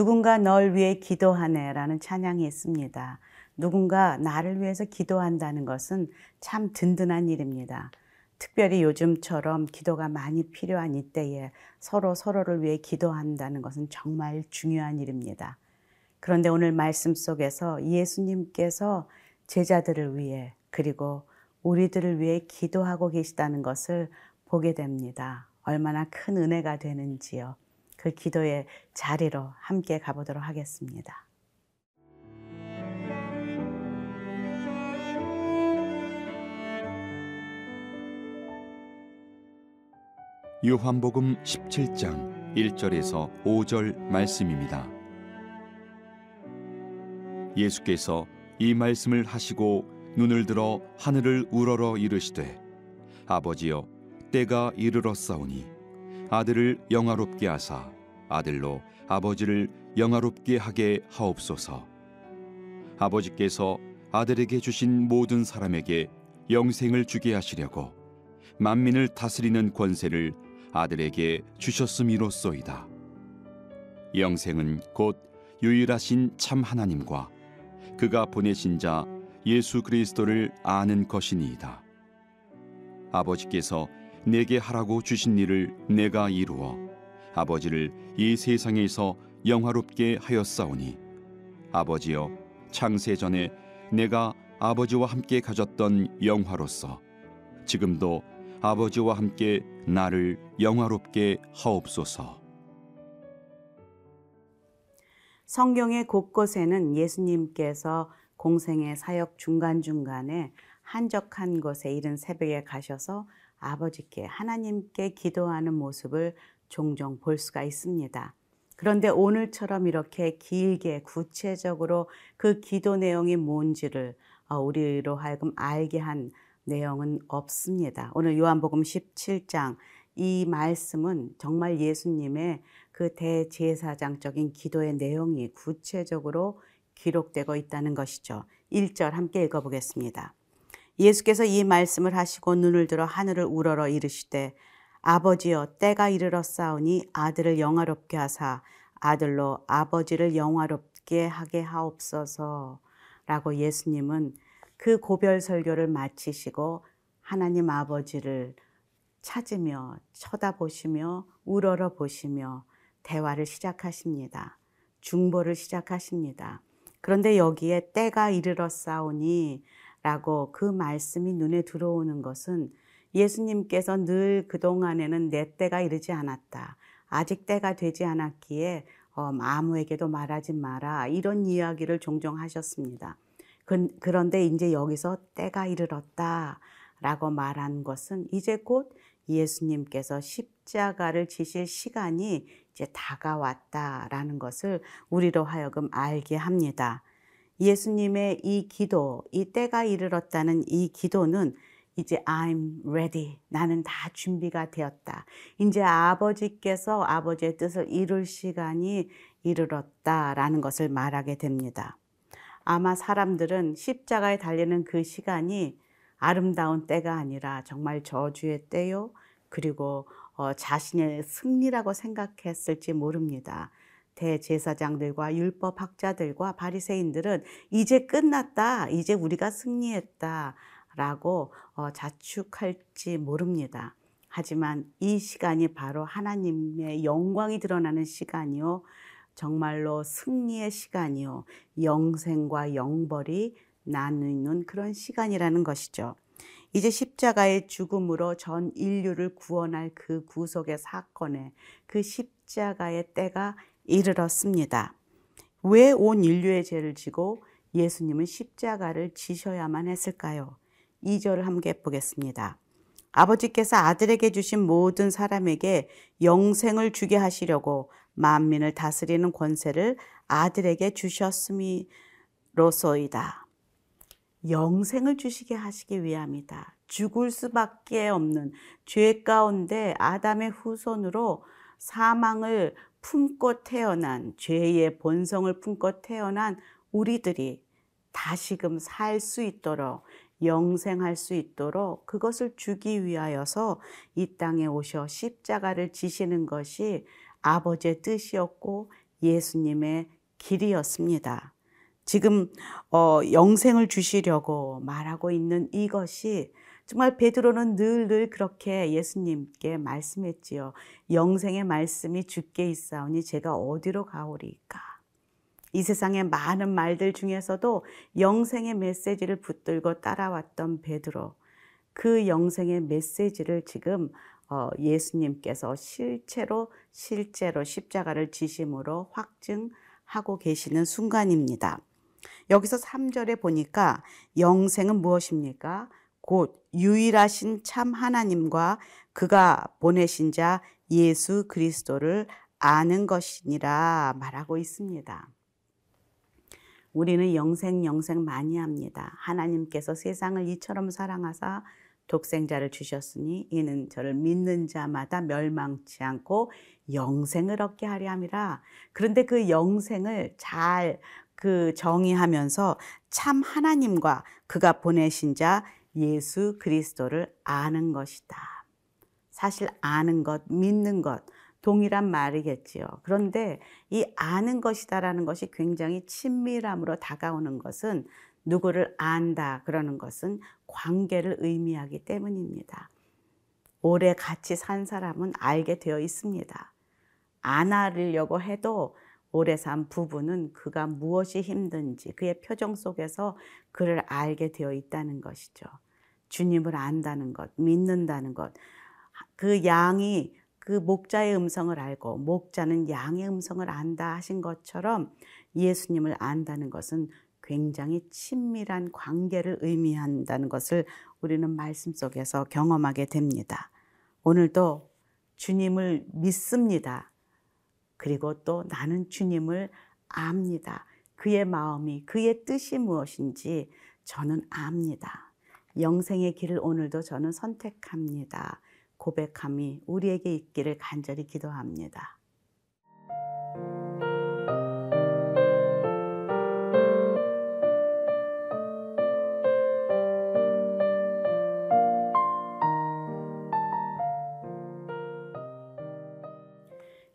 누군가 널 위해 기도하네 라는 찬양이 있습니다. 누군가 나를 위해서 기도한다는 것은 참 든든한 일입니다. 특별히 요즘처럼 기도가 많이 필요한 이때에 서로 서로를 위해 기도한다는 것은 정말 중요한 일입니다. 그런데 오늘 말씀 속에서 예수님께서 제자들을 위해 그리고 우리들을 위해 기도하고 계시다는 것을 보게 됩니다. 얼마나 큰 은혜가 되는지요. 그 기도의 자리로 함께 가보도록 하겠습니다. 요한복음 17장 1절에서 5절 말씀입니다. 예수께서 이 말씀을 하시고 눈을 들어 하늘을 우러러 이르시되 아버지여 때가 이르렀사오니 아들을 영화롭게 하사 아들로 아버지를 영화롭게 하게 하옵소서 아버지께서 아들에게 주신 모든 사람에게 영생을 주게 하시려고 만민을 다스리는 권세를 아들에게 주셨음이로소이다. 영생은 곧 유일하신 참 하나님과 그가 보내신 자 예수 그리스도를 아는 것이니이다. 아버지께서 내게 하라고 주신 일을 내가 이루어 아버지를 이 세상에서 영화롭게 하였사오니 아버지여 창세 전에 내가 아버지와 함께 가졌던 영화로서 지금도 아버지와 함께 나를 영화롭게 하옵소서. 성경의 곳곳에는 예수님께서 공생의 사역 중간중간에 한적한 곳에 이른 새벽에 가셔서 아버지께 하나님께 기도하는 모습을 종종 볼 수가 있습니다. 그런데 오늘처럼 이렇게 길게 구체적으로 그 기도 내용이 뭔지를 어, 우리로 하여금 알게 한 내용은 없습니다. 오늘 요한복음 17장 이 말씀은 정말 예수님의 그 대제사장적인 기도의 내용이 구체적으로 기록되고 있다는 것이죠. 1절 함께 읽어보겠습니다. 예수께서 이 말씀을 하시고 눈을 들어 하늘을 우러러 이르시되 아버지여 때가 이르렀사오니 아들을 영화롭게 하사 아들로 아버지를 영화롭게 하게 하옵소서 라고 예수님은 그 고별 설교를 마치시고 하나님 아버지를 찾으며 쳐다보시며 우러러 보시며 대화를 시작하십니다. 중보를 시작하십니다. 그런데 여기에 때가 이르렀사오니 라고 그 말씀이 눈에 들어오는 것은 예수님께서 늘 그동안에는 내 때가 이르지 않았다. 아직 때가 되지 않았기에 어, 아무에게도 말하지 마라. 이런 이야기를 종종 하셨습니다. 그, 그런데 이제 여기서 때가 이르렀다 라고 말한 것은 이제 곧 예수님께서 십자가를 지실 시간이 이제 다가왔다라는 것을 우리로 하여금 알게 합니다. 예수님의 이 기도, 이 때가 이르렀다는 이 기도는 이제 I'm ready. 나는 다 준비가 되었다. 이제 아버지께서 아버지의 뜻을 이룰 시간이 이르렀다라는 것을 말하게 됩니다. 아마 사람들은 십자가에 달리는 그 시간이 아름다운 때가 아니라 정말 저주의 때요. 그리고 어, 자신의 승리라고 생각했을지 모릅니다. 대제사장들과 율법학자들과 바리새인들은 이제 끝났다. 이제 우리가 승리했다 라고 어, 자축할지 모릅니다. 하지만 이 시간이 바로 하나님의 영광이 드러나는 시간이요. 정말로 승리의 시간이요. 영생과 영벌이 나누는 그런 시간이라는 것이죠. 이제 십자가의 죽음으로 전 인류를 구원할 그 구속의 사건에 그 십자가의 때가 이르렀습니다. 왜 온 인류의 죄를 지고 예수님은 십자가를 지셔야만 했을까요? 2절을 함께 보겠습니다. 아버지께서 아들에게 주신 모든 사람에게 영생을 주게 하시려고 만민을 다스리는 권세를 아들에게 주셨음이로소이다. 영생을 주시게 하시기 위함이다. 죽을 수밖에 없는 죄 가운데 아담의 후손으로 사망을 품고 태어난 죄의 본성을 품고 태어난 우리들이 다시금 살 수 있도록 영생할 수 있도록 그것을 주기 위하여서 이 땅에 오셔 십자가를 지시는 것이 아버지의 뜻이었고 예수님의 길이었습니다. 지금 어, 영생을 주시려고 말하고 있는 이것이 정말 베드로는 늘늘 그렇게 예수님께 말씀했지요. 영생의 말씀이 주께 있사오니 제가 어디로 가오리까? 이 세상의 많은 말들 중에서도 영생의 메시지를 붙들고 따라왔던 베드로. 그 영생의 메시지를 지금 어, 예수님께서 실제로 실제로 십자가를 지심으로 확증하고 계시는 순간입니다. 여기서 3절에 보니까 영생은 무엇입니까? 곧 유일하신 참 하나님과 그가 보내신 자 예수 그리스도를 아는 것이니라 말하고 있습니다. 우리는 영생 영생 많이 합니다. 하나님께서 세상을 이처럼 사랑하사 독생자를 주셨으니 이는 저를 믿는 자마다 멸망치 않고 영생을 얻게 하려 함이라. 그런데 그 영생을 잘 그 정의하면서 참 하나님과 그가 보내신 자 예수 그리스도를 아는 것이다. 사실 아는 것, 믿는 것, 동일한 말이겠지요. 그런데 이 아는 것이다라는 것이 굉장히 친밀함으로 다가오는 것은 누구를 안다 그러는 것은 관계를 의미하기 때문입니다. 오래 같이 산 사람은 알게 되어 있습니다. 안 알으려고 해도 오래 산 부부는 그가 무엇이 힘든지 그의 표정 속에서 그를 알게 되어 있다는 것이죠. 주님을 안다는 것, 믿는다는 것. 그 양이 그 목자의 음성을 알고 목자는 양의 음성을 안다 하신 것처럼 예수님을 안다는 것은 굉장히 친밀한 관계를 의미한다는 것을 우리는 말씀 속에서 경험하게 됩니다. 오늘도 주님을 믿습니다. 그리고 또 나는 주님을 압니다. 그의 마음이, 그의 뜻이 무엇인지 저는 압니다. 영생의 길을 오늘도 저는 선택합니다. 고백함이 우리에게 있기를 간절히 기도합니다.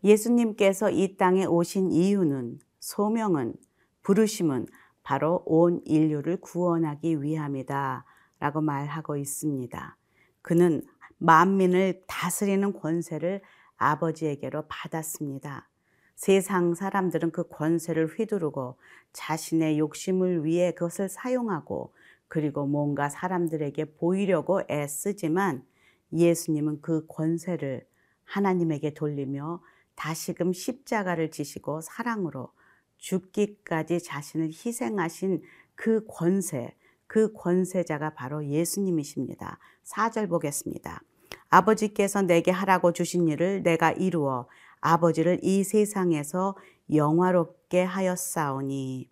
예수님께서 이 땅에 오신 이유는 소명은 부르심은 바로 온 인류를 구원하기 위함이다. 라고 말하고 있습니다. 그는 만민을 다스리는 권세를 아버지에게로 받았습니다. 세상 사람들은 그 권세를 휘두르고 자신의 욕심을 위해 그것을 사용하고 그리고 뭔가 사람들에게 보이려고 애쓰지만 예수님은 그 권세를 하나님에게 돌리며 다시금 십자가를 지시고 사랑으로 죽기까지 자신을 희생하신 그 권세, 그 권세자가 바로 예수님이십니다. 4절 보겠습니다. 아버지께서 내게 하라고 주신 일을 내가 이루어 아버지를 이 세상에서 영화롭게 하였사오니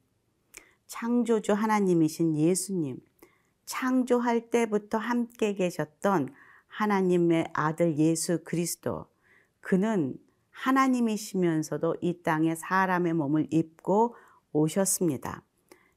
창조주 하나님이신 예수님 창조할 때부터 함께 계셨던 하나님의 아들 예수 그리스도 그는 하나님이시면서도 이 땅에 사람의 몸을 입고 오셨습니다.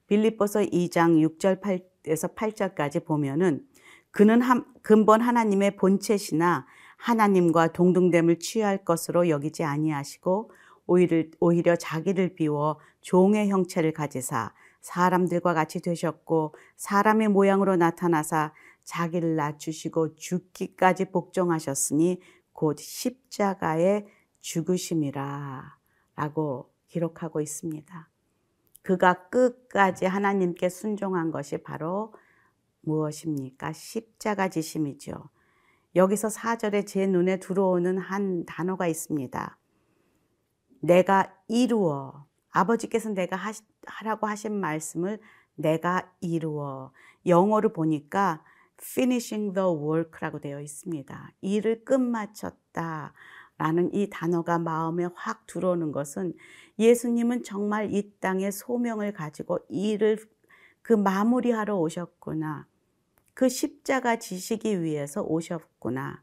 빌립보서 2장 6절 8에서 8절까지 보면은 그는 한, 근본 하나님의 본체시나 하나님과 동등됨을 취할 것으로 여기지 아니하시고 오히려, 자기를 비워 종의 형체를 가지사 사람들과 같이 되셨고 사람의 모양으로 나타나사 자기를 낮추시고 죽기까지 복종하셨으니 곧 십자가의 죽으심이라 라고 기록하고 있습니다. 그가 끝까지 하나님께 순종한 것이 바로 무엇입니까? 십자가 지심이죠. 여기서 4절에 제 눈에 들어오는 한 단어가 있습니다. 내가 이루어. 아버지께서 내가 하라고 하신 말씀을 내가 이루어. 영어로 보니까 finishing the work라고 되어 있습니다. 일을 끝마쳤다. 라는 이 단어가 마음에 확 들어오는 것은 예수님은 정말 이 땅에 소명을 가지고 일을 그 마무리하러 오셨구나. 그 십자가 지시기 위해서 오셨구나.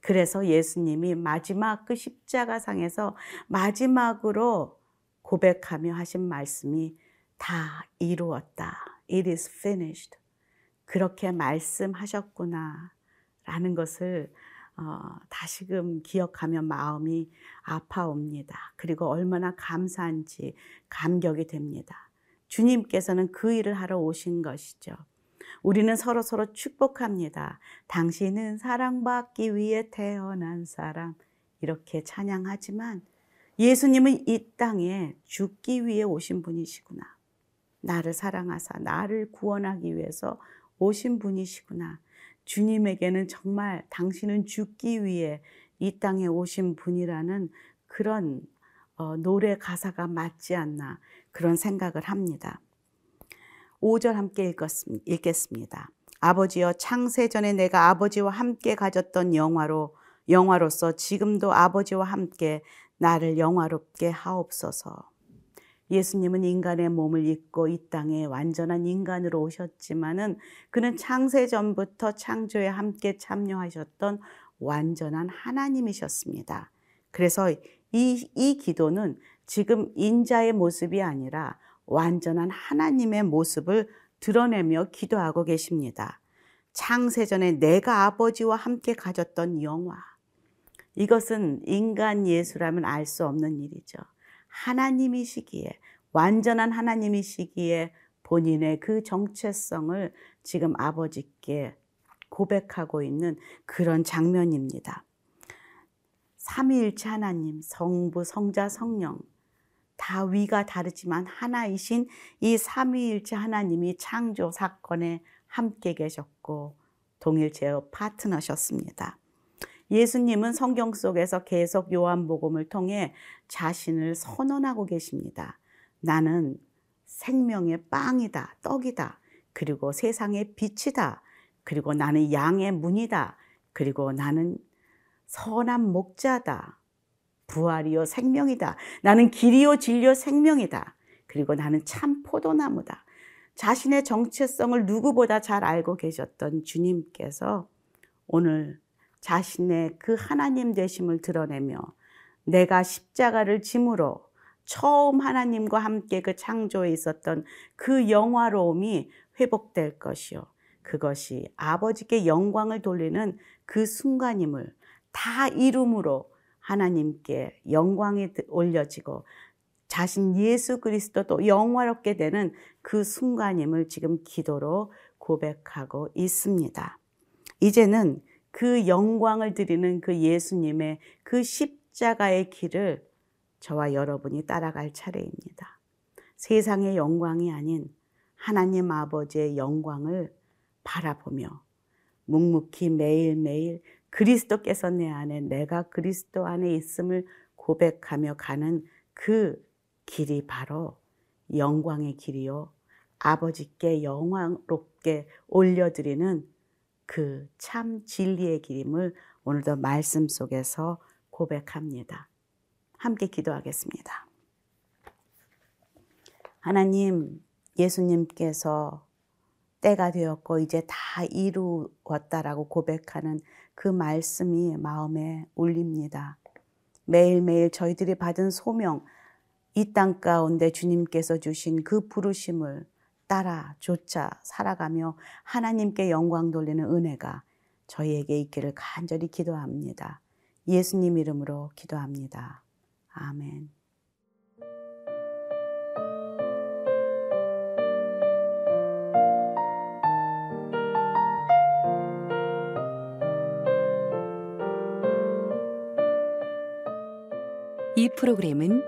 그래서 예수님이 마지막 그 십자가 상에서 마지막으로 고백하며 하신 말씀이 다 이루었다. It is finished. 그렇게 말씀하셨구나. 라는 것을 어, 다시금 기억하면 마음이 아파옵니다. 그리고 얼마나 감사한지 감격이 됩니다. 주님께서는 그 일을 하러 오신 것이죠. 우리는 서로 서로 축복합니다. 당신은 사랑받기 위해 태어난 사람. 이렇게 찬양하지만 예수님은 이 땅에 죽기 위해 오신 분이시구나. 나를 사랑하사 나를 구원하기 위해서 오신 분이시구나. 주님에게는 정말 당신은 죽기 위해 이 땅에 오신 분이라는 그런 어, 노래 가사가 맞지 않나 그런 생각을 합니다. 5절 함께 읽겠습니다. 아버지여 창세 전에 내가 아버지와 함께 가졌던 영화로 영화로서 지금도 아버지와 함께 나를 영화롭게 하옵소서. 예수님은 인간의 몸을 입고 이 땅에 완전한 인간으로 오셨지만은 그는 창세 전부터 창조에 함께 참여하셨던 완전한 하나님이셨습니다. 그래서 이, 이 기도는 지금 인자의 모습이 아니라 완전한 하나님의 모습을 드러내며 기도하고 계십니다. 창세전에 내가 아버지와 함께 가졌던 영화. 이것은 인간 예수라면 알 수 없는 일이죠. 하나님이시기에, 완전한 하나님이시기에 본인의 그 정체성을 지금 아버지께 고백하고 있는 그런 장면입니다. 삼위일체 하나님, 성부, 성자, 성령, 다 위가 다르지만 하나이신 이 삼위일체 하나님이 창조 사건에 함께 계셨고 동일체의 파트너셨습니다. 예수님은 성경 속에서 계속 요한복음을 통해 자신을 선언하고 계십니다. 나는 생명의 빵이다, 떡이다. 그리고 세상의 빛이다. 그리고 나는 양의 문이다. 그리고 나는 선한 목자다. 부활이요 생명이다. 나는 길이요 진리요 생명이다. 그리고 나는 참 포도나무다. 자신의 정체성을 누구보다 잘 알고 계셨던 주님께서 오늘 자신의 그 하나님 되심을 드러내며 내가 십자가를 짐으로 처음 하나님과 함께 그 창조에 있었던 그 영화로움이 회복될 것이요. 그것이 아버지께 영광을 돌리는 그 순간임을 다 이름으로 하나님께 영광이 올려지고 자신 예수 그리스도도 영화롭게 되는 그 순간임을 지금 기도로 고백하고 있습니다. 이제는 그 영광을 드리는 그 예수님의 그 십자가의 길을 저와 여러분이 따라갈 차례입니다. 세상의 영광이 아닌 하나님 아버지의 영광을 바라보며 묵묵히 매일매일 그리스도께서 내 안에 내가 그리스도 안에 있음을 고백하며 가는 그 길이 바로 영광의 길이요. 아버지께 영광롭게 올려드리는 그 참 진리의 길임을 오늘도 말씀 속에서 고백합니다. 함께 기도하겠습니다. 하나님, 예수님께서 때가 되었고 이제 다 이루었다라고 고백하는 그 말씀이 마음에 울립니다. 매일매일 저희들이 받은 소명, 이 땅 가운데 주님께서 주신 그 부르심을 따라 쫓아 살아가며 하나님께 영광 돌리는 은혜가 저희에게 있기를 간절히 기도합니다. 예수님 이름으로 기도합니다. 아멘. 이 프로그램은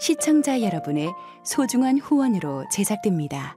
시청자 여러분의 소중한 후원으로 제작됩니다.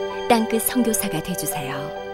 땅끝 선교사가 되주세요